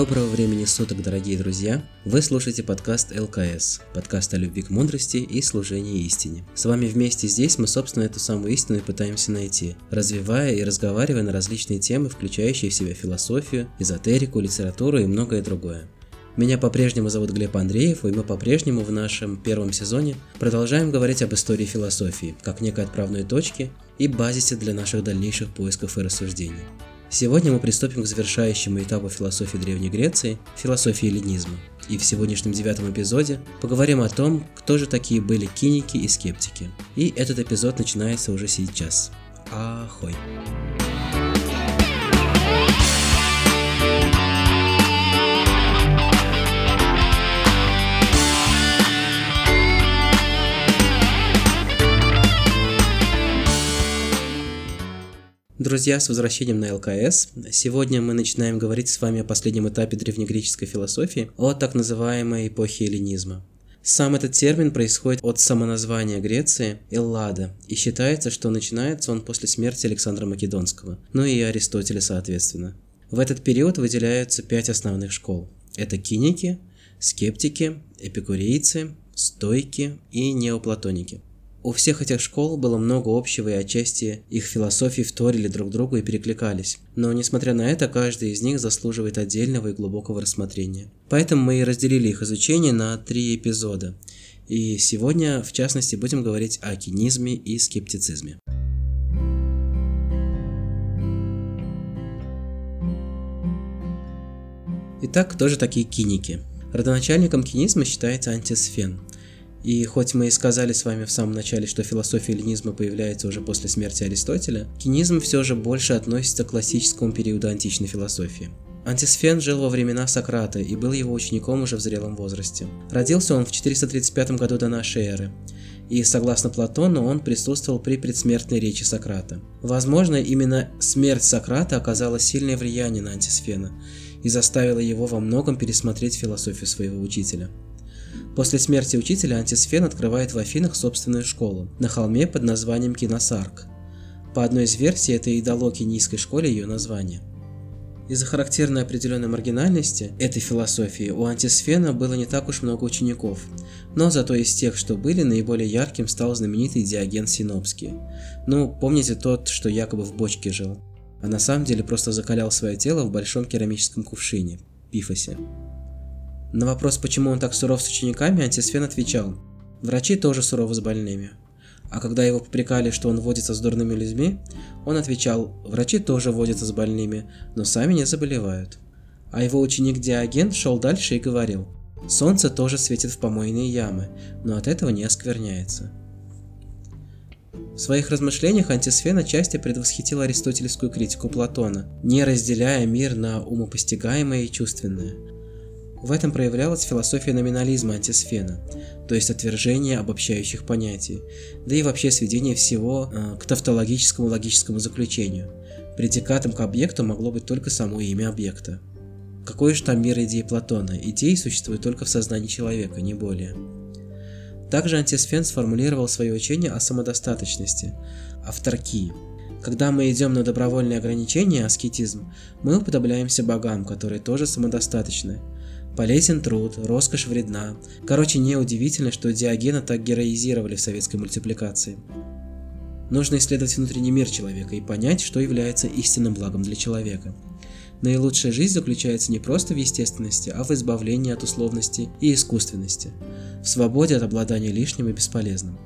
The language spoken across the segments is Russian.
Доброго времени суток, дорогие друзья! Вы слушаете подкаст ЛКС, подкаст о любви к мудрости и служении истине. С вами вместе здесь мы, собственно, эту самую истину и пытаемся найти, развивая и разговаривая на различные темы, включающие в себя философию, эзотерику, литературу и многое другое. Меня по-прежнему зовут Глеб Андреев, и мы по-прежнему в нашем первом сезоне продолжаем говорить об истории философии, как некой отправной точке и базисе для наших дальнейших поисков и рассуждений. Сегодня мы приступим к завершающему этапу философии Древней Греции, философии эллинизма. И в сегодняшнем девятом эпизоде поговорим о том, кто же такие были киники и скептики. И этот эпизод начинается уже сейчас. Ахой! Друзья, с возвращением на ЛКС. Сегодня мы начинаем говорить с вами о последнем этапе древнегреческой философии, о так называемой эпохе эллинизма. Сам этот термин происходит от самоназвания Греции Эллада, и считается, что начинается он после смерти Александра Македонского, ну и Аристотеля соответственно. В этот период выделяются пять основных школ. Это киники, скептики, эпикурейцы, стойки и неоплатоники – у всех этих школ было много общего, и отчасти их философии вторили друг другу и перекликались. Но, несмотря на это, каждый из них заслуживает отдельного и глубокого рассмотрения. Поэтому мы и разделили их изучение на три эпизода. И сегодня, в частности, будем говорить о кинизме и скептицизме. Итак, кто же такие киники? Родоначальником кинизма считается антисфен – и хоть мы и сказали с вами в самом начале, что философия эллинизма появляется уже после смерти Аристотеля, кинизм все же больше относится к классическому периоду античной философии. Антисфен жил во времена Сократа и был его учеником уже в зрелом возрасте. Родился он в 435 году до нашей эры, и, согласно Платону, он присутствовал при предсмертной речи Сократа. Возможно, именно смерть Сократа оказала сильное влияние на Антисфена и заставила его во многом пересмотреть философию своего учителя. После смерти учителя Антисфен открывает в Афинах собственную школу на холме под названием Киносарк. По одной из версий, это и дало кенийской школе ее название. Из-за характерной определенной маргинальности этой философии у Антисфена было не так уж много учеников, но зато из тех, что были, наиболее ярким стал знаменитый Диоген Синопский. Ну, помните тот, что якобы в бочке жил, а на самом деле просто закалял свое тело в большом керамическом кувшине – пифосе. На вопрос, почему он так суров с учениками, антисфен отвечал, врачи тоже суровы с больными. А когда его попрекали, что он водится с дурными людьми, он отвечал, врачи тоже водятся с больными, но сами не заболевают. А его ученик Диоген шел дальше и говорил, солнце тоже светит в помойные ямы, но от этого не оскверняется. В своих размышлениях антисфен отчасти предвосхитил аристотельскую критику Платона, не разделяя мир на умопостигаемое и чувственное – в этом проявлялась философия номинализма антисфена, то есть отвержение обобщающих понятий, да и вообще сведение всего э, к тавтологическому логическому заключению. Предикатом к объекту могло быть только само имя объекта. Какой же там мир идей Платона? Идеи существуют только в сознании человека, не более. Также антисфен сформулировал свое учение о самодостаточности, авторкии. Когда мы идем на добровольные ограничения, аскетизм, мы уподобляемся богам, которые тоже самодостаточны – Полезен труд, роскошь вредна. Короче, неудивительно, что Диогена так героизировали в советской мультипликации. Нужно исследовать внутренний мир человека и понять, что является истинным благом для человека. Наилучшая жизнь заключается не просто в естественности, а в избавлении от условности и искусственности, в свободе от обладания лишним и бесполезным.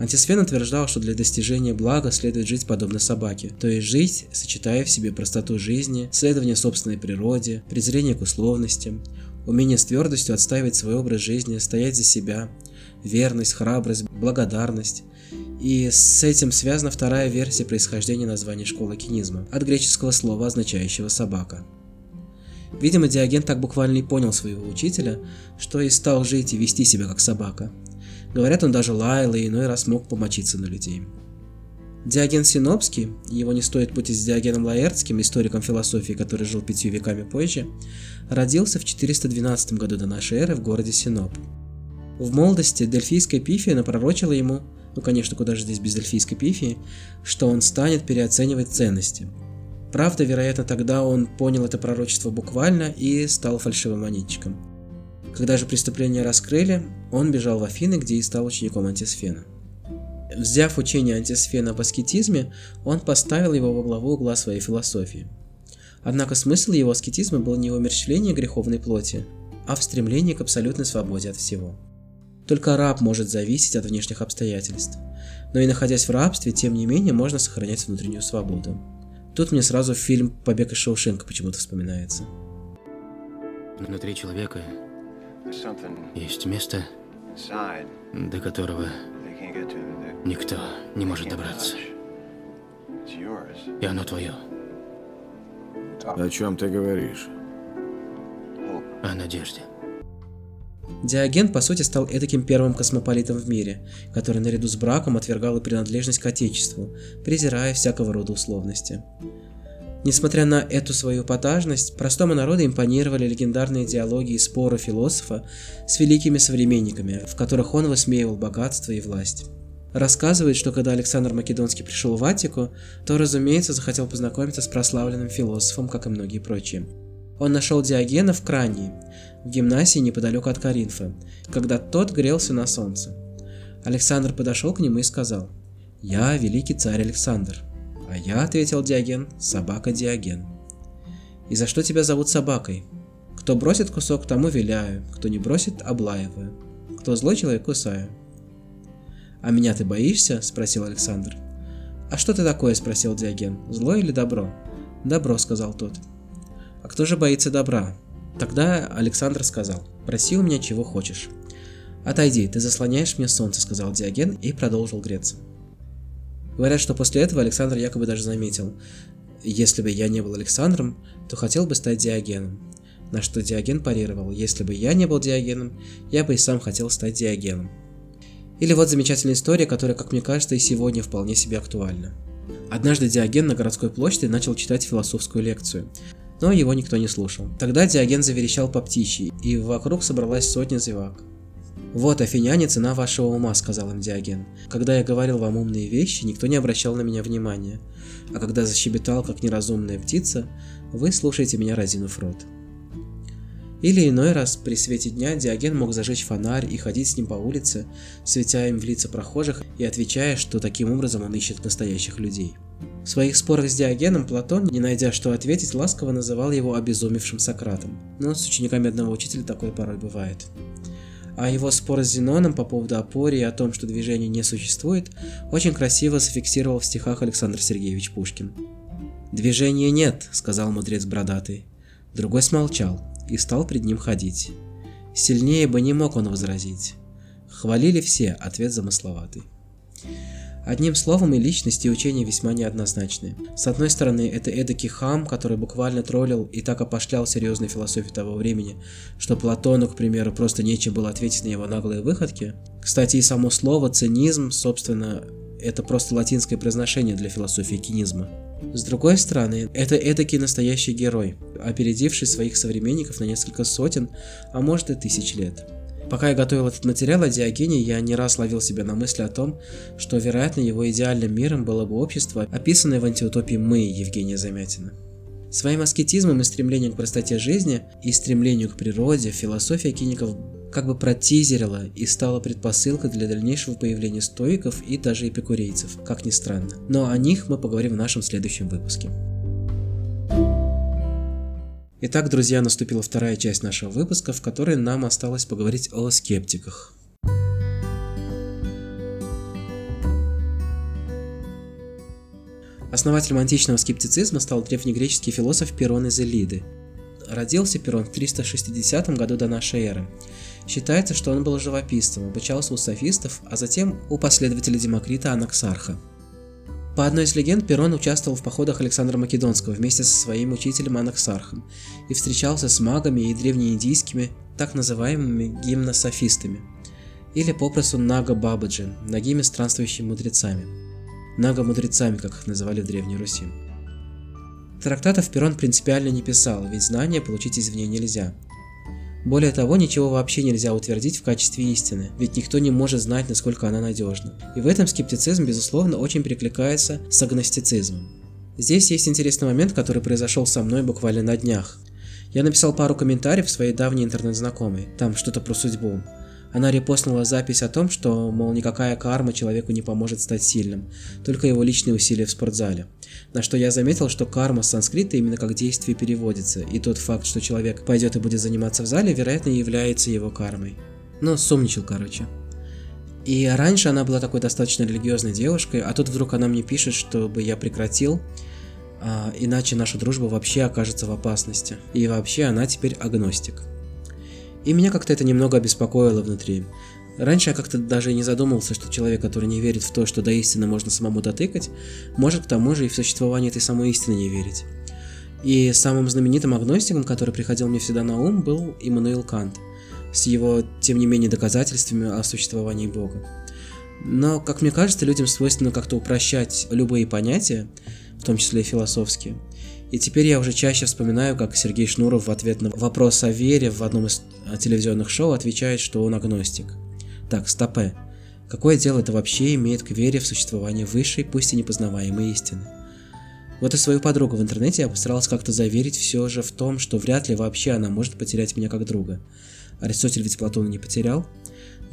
Антисфен утверждал, что для достижения блага следует жить подобно собаке, то есть жить, сочетая в себе простоту жизни, следование собственной природе, презрение к условностям, умение с твердостью отстаивать свой образ жизни, стоять за себя, верность, храбрость, благодарность. И с этим связана вторая версия происхождения названия школы кинизма, от греческого слова, означающего «собака». Видимо, Диоген так буквально и понял своего учителя, что и стал жить и вести себя как собака. Говорят, он даже лаял и иной раз мог помочиться на людей. Диоген Синопский, его не стоит путать с Диогеном Лаэртским, историком философии, который жил пятью веками позже, родился в 412 году до нашей эры в городе Синоп. В молодости Дельфийская Пифия напророчила ему, ну конечно, куда же здесь без Дельфийской Пифии, что он станет переоценивать ценности. Правда, вероятно, тогда он понял это пророчество буквально и стал фальшивым монетчиком. Когда же преступление раскрыли, он бежал в Афины, где и стал учеником антисфена. Взяв учение антисфена об аскетизме, он поставил его во главу угла своей философии. Однако смысл его аскетизма был не в умерщвлении греховной плоти, а в стремлении к абсолютной свободе от всего. Только раб может зависеть от внешних обстоятельств. Но и находясь в рабстве, тем не менее, можно сохранять внутреннюю свободу. Тут мне сразу фильм «Побег из Шоушенка» почему-то вспоминается. Внутри человека есть место, до которого никто не может добраться. И оно твое. О чем ты говоришь? О надежде. Диоген, по сути, стал этаким первым космополитом в мире, который наряду с браком отвергал и принадлежность к Отечеству, презирая всякого рода условности. Несмотря на эту свою потажность, простому народу импонировали легендарные диалоги и споры философа с великими современниками, в которых он высмеивал богатство и власть. Рассказывает, что когда Александр Македонский пришел в Аттику, то, разумеется, захотел познакомиться с прославленным философом, как и многие прочие. Он нашел Диогена в Крании, в гимнасии неподалеку от Каринфа, когда тот грелся на солнце. Александр подошел к нему и сказал, «Я великий царь Александр». «А я», — ответил Диоген, — «собака Диоген». «И за что тебя зовут собакой?» «Кто бросит кусок, тому виляю, кто не бросит, облаиваю, кто злой человек, кусаю». «А меня ты боишься?» — спросил Александр. «А что ты такое?» — спросил Диоген. «Зло или добро?» «Добро», — сказал тот. «А кто же боится добра?» Тогда Александр сказал, «Проси у меня чего хочешь». «Отойди, ты заслоняешь мне солнце», — сказал Диоген и продолжил греться. Говорят, что после этого Александр якобы даже заметил, «Если бы я не был Александром, то хотел бы стать Диогеном». На что Диоген парировал, «Если бы я не был Диогеном, я бы и сам хотел стать Диогеном». Или вот замечательная история, которая, как мне кажется, и сегодня вполне себе актуальна. Однажды Диоген на городской площади начал читать философскую лекцию – но его никто не слушал. Тогда Диоген заверещал по птичьи, и вокруг собралась сотня зевак. «Вот, афиняне, цена вашего ума», — сказал им Диоген. «Когда я говорил вам умные вещи, никто не обращал на меня внимания, а когда защебетал, как неразумная птица, вы слушаете меня, разинув рот». Или иной раз при свете дня Диоген мог зажечь фонарь и ходить с ним по улице, светя им в лица прохожих и отвечая, что таким образом он ищет настоящих людей. В своих спорах с Диогеном Платон, не найдя что ответить, ласково называл его обезумевшим Сократом. Но с учениками одного учителя такое порой бывает. А его спор с Зеноном по поводу опоры и о том, что движение не существует, очень красиво зафиксировал в стихах Александр Сергеевич Пушкин. «Движения нет», — сказал мудрец бородатый. Другой смолчал и стал пред ним ходить. Сильнее бы не мог он возразить. Хвалили все, ответ замысловатый. Одним словом, и личность, и учение весьма неоднозначны. С одной стороны, это эдакий хам, который буквально троллил и так опошлял серьезную философию того времени, что Платону, к примеру, просто нечем было ответить на его наглые выходки. Кстати, и само слово «цинизм», собственно, это просто латинское произношение для философии кинизма. С другой стороны, это эдакий настоящий герой, опередивший своих современников на несколько сотен, а может и тысяч лет. Пока я готовил этот материал о Диогене, я не раз ловил себя на мысли о том, что, вероятно, его идеальным миром было бы общество, описанное в антиутопии «Мы» Евгения Замятина. Своим аскетизмом и стремлением к простоте жизни и стремлению к природе философия киников как бы протизерила и стала предпосылкой для дальнейшего появления стоиков и даже эпикурейцев, как ни странно. Но о них мы поговорим в нашем следующем выпуске. Итак, друзья, наступила вторая часть нашего выпуска, в которой нам осталось поговорить о скептиках. Основателем античного скептицизма стал древнегреческий философ Перон из Элиды. Родился Перон в 360 году до нашей эры. Считается, что он был живописцем, обучался у софистов, а затем у последователя Демокрита Анаксарха – по одной из легенд, Перон участвовал в походах Александра Македонского вместе со своим учителем Анаксархом и встречался с магами и древнеиндийскими, так называемыми гимнософистами, или попросту Нага-Бабаджи, ногими странствующими мудрецами. Нага-мудрецами, как их называли в Древней Руси. Трактатов Перон принципиально не писал, ведь знания получить извне нельзя – более того, ничего вообще нельзя утвердить в качестве истины, ведь никто не может знать, насколько она надежна. И в этом скептицизм, безусловно, очень перекликается с агностицизмом. Здесь есть интересный момент, который произошел со мной буквально на днях. Я написал пару комментариев своей давней интернет-знакомой, там что-то про судьбу. Она репостнула запись о том, что, мол, никакая карма человеку не поможет стать сильным, только его личные усилия в спортзале. На что я заметил, что карма с санскрита именно как действие переводится, и тот факт, что человек пойдет и будет заниматься в зале, вероятно, является его кармой. Ну, сумничал, короче. И раньше она была такой достаточно религиозной девушкой, а тут вдруг она мне пишет, чтобы я прекратил, а, иначе наша дружба вообще окажется в опасности. И вообще она теперь агностик. И меня как-то это немного обеспокоило внутри. Раньше я как-то даже не задумывался, что человек, который не верит в то, что до истины можно самому дотыкать, может к тому же и в существование этой самой истины не верить. И самым знаменитым агностиком, который приходил мне всегда на ум, был Иммануил Кант, с его, тем не менее, доказательствами о существовании Бога. Но, как мне кажется, людям свойственно как-то упрощать любые понятия, в том числе и философские. И теперь я уже чаще вспоминаю, как Сергей Шнуров в ответ на вопрос о вере в одном из а, телевизионных шоу отвечает, что он агностик. Так, стопе. Какое дело это вообще имеет к вере в существование высшей, пусть и непознаваемой истины? Вот и свою подругу в интернете я постарался как-то заверить все же в том, что вряд ли вообще она может потерять меня как друга. Аристотель ведь Платона не потерял.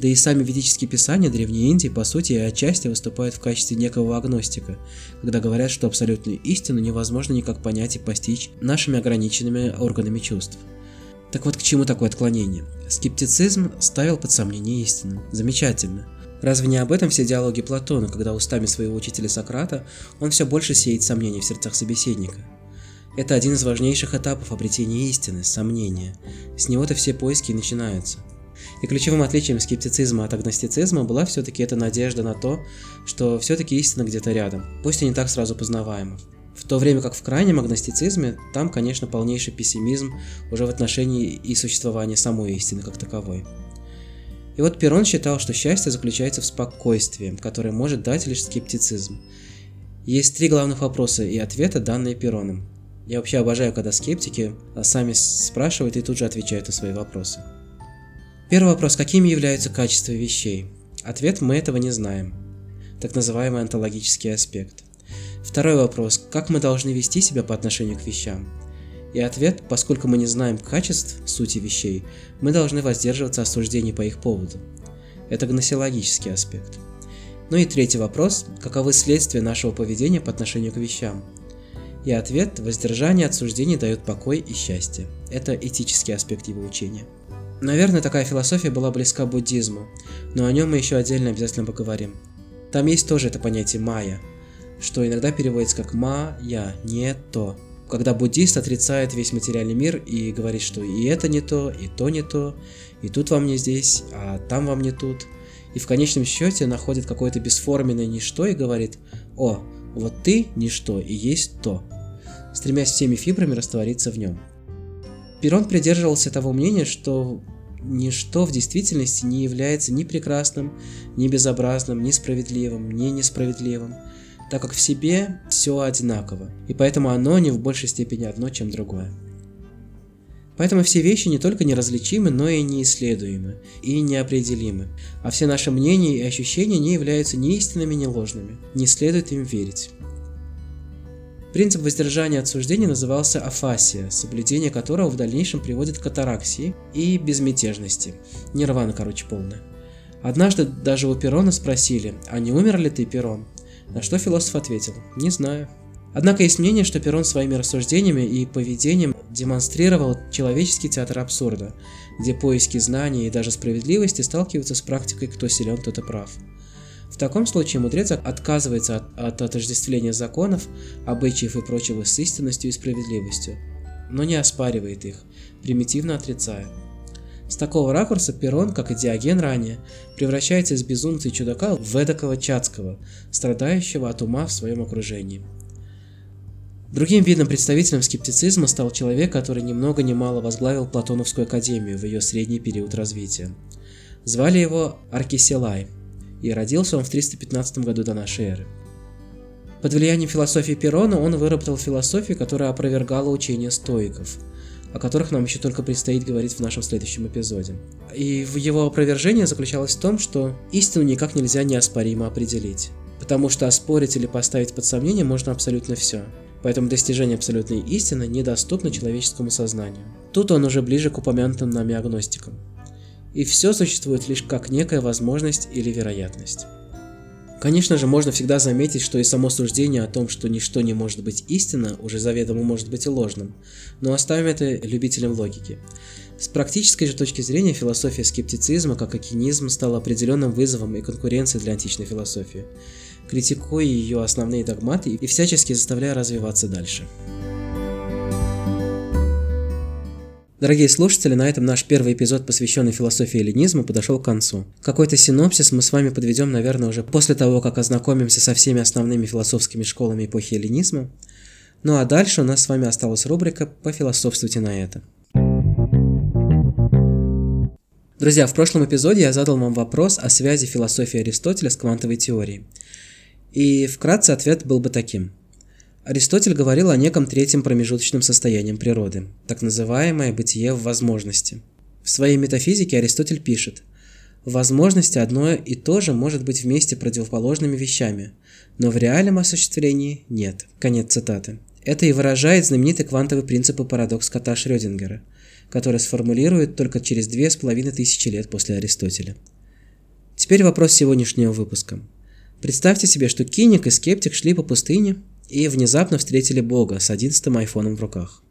Да и сами ведические писания Древней Индии, по сути, отчасти выступают в качестве некого агностика, когда говорят, что абсолютную истину невозможно никак понять и постичь нашими ограниченными органами чувств. Так вот, к чему такое отклонение? Скептицизм ставил под сомнение истину. Замечательно. Разве не об этом все диалоги Платона, когда устами своего учителя Сократа он все больше сеет сомнения в сердцах собеседника? Это один из важнейших этапов обретения истины, сомнения. С него-то все поиски начинаются. И ключевым отличием скептицизма от агностицизма была все-таки эта надежда на то, что все-таки истина где-то рядом, пусть и не так сразу познаваема. В то время как в крайнем агностицизме, там, конечно, полнейший пессимизм уже в отношении и существования самой истины как таковой. И вот Перрон считал, что счастье заключается в спокойствии, которое может дать лишь скептицизм. Есть три главных вопроса и ответа, данные Перроном. Я вообще обожаю, когда скептики сами спрашивают и тут же отвечают на свои вопросы. Первый вопрос. Какими являются качества вещей? Ответ – мы этого не знаем. Так называемый онтологический аспект. Второй вопрос. Как мы должны вести себя по отношению к вещам? И ответ, поскольку мы не знаем качеств сути вещей, мы должны воздерживаться осуждений по их поводу. Это гносеологический аспект. Ну и третий вопрос. Каковы следствия нашего поведения по отношению к вещам? И ответ – воздержание от суждений дает покой и счастье. Это этический аспект его учения. Наверное, такая философия была близка буддизму, но о нем мы еще отдельно обязательно поговорим. Там есть тоже это понятие майя, что иногда переводится как ма-я, не то. Когда буддист отрицает весь материальный мир и говорит, что и это не то, и то не то, и тут вам не здесь, а там вам не тут, и в конечном счете находит какое-то бесформенное ничто и говорит «О, вот ты ничто и есть то», стремясь всеми фибрами раствориться в нем. Перрон придерживался того мнения, что ничто в действительности не является ни прекрасным, ни безобразным, ни справедливым, ни несправедливым, так как в себе все одинаково, и поэтому оно не в большей степени одно, чем другое. Поэтому все вещи не только неразличимы, но и неисследуемы, и неопределимы, а все наши мнения и ощущения не являются ни истинными, ни ложными, не следует им верить. Принцип воздержания от суждений назывался афасия, соблюдение которого в дальнейшем приводит к атараксии и безмятежности. Нирвана, короче, полная. Однажды даже у Перона спросили, а не умер ли ты, Перон? На что философ ответил, не знаю. Однако есть мнение, что Перон своими рассуждениями и поведением демонстрировал человеческий театр абсурда, где поиски знаний и даже справедливости сталкиваются с практикой «кто силен, тот и прав». В таком случае мудрец отказывается от, от отождествления законов, обычаев и прочего с истинностью и справедливостью, но не оспаривает их, примитивно отрицая. С такого ракурса Перрон, как и Диоген ранее, превращается из безумца и чудака в эдакого Чацкого, страдающего от ума в своем окружении. Другим видным представителем скептицизма стал человек, который ни много ни мало возглавил Платоновскую академию в ее средний период развития. Звали его Аркисилай – и родился он в 315 году до нашей эры. Под влиянием философии Перона он выработал философию, которая опровергала учения стоиков, о которых нам еще только предстоит говорить в нашем следующем эпизоде. И в его опровержение заключалось в том, что истину никак нельзя неоспоримо определить, потому что оспорить или поставить под сомнение можно абсолютно все. поэтому достижение абсолютной истины недоступно человеческому сознанию. Тут он уже ближе к упомянутым нами агностикам. И все существует лишь как некая возможность или вероятность. Конечно же, можно всегда заметить, что и само суждение о том, что ничто не может быть истинно, уже заведомо может быть и ложным, но оставим это любителям логики. С практической же точки зрения философия скептицизма, как окинизм, стала определенным вызовом и конкуренцией для античной философии, критикуя ее основные догматы и всячески заставляя развиваться дальше. Дорогие слушатели, на этом наш первый эпизод, посвященный философии эллинизма, подошел к концу. Какой-то синопсис мы с вами подведем, наверное, уже после того, как ознакомимся со всеми основными философскими школами эпохи эллинизма. Ну а дальше у нас с вами осталась рубрика «Пофилософствуйте на это». Друзья, в прошлом эпизоде я задал вам вопрос о связи философии Аристотеля с квантовой теорией. И вкратце ответ был бы таким – Аристотель говорил о неком третьем промежуточном состоянии природы, так называемое бытие в возможности. В своей метафизике Аристотель пишет, возможности одно и то же может быть вместе противоположными вещами, но в реальном осуществлении нет. Конец цитаты. Это и выражает знаменитый квантовый принцип и парадокс кота Шрёдингера, который сформулирует только через две с половиной тысячи лет после Аристотеля. Теперь вопрос сегодняшнего выпуска. Представьте себе, что киник и скептик шли по пустыне – и внезапно встретили Бога с одиннадцатым айфоном в руках.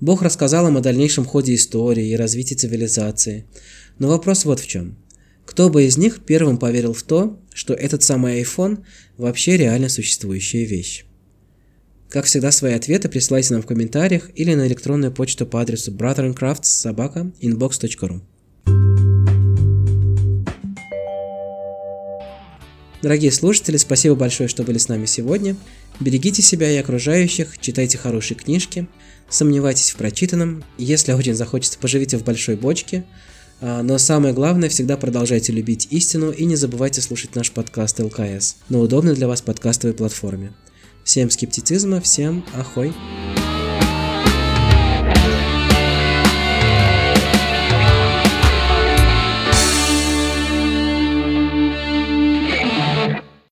Бог рассказал им о дальнейшем ходе истории и развитии цивилизации. Но вопрос вот в чем. Кто бы из них первым поверил в то, что этот самый iPhone вообще реально существующая вещь? Как всегда, свои ответы присылайте нам в комментариях или на электронную почту по адресу brotherandcrafts Дорогие слушатели, спасибо большое, что были с нами сегодня. Берегите себя и окружающих, читайте хорошие книжки, сомневайтесь в прочитанном, если очень захочется, поживите в большой бочке, а, но самое главное, всегда продолжайте любить истину и не забывайте слушать наш подкаст ЛКС на удобной для вас подкастовой платформе. Всем скептицизма, всем ахой!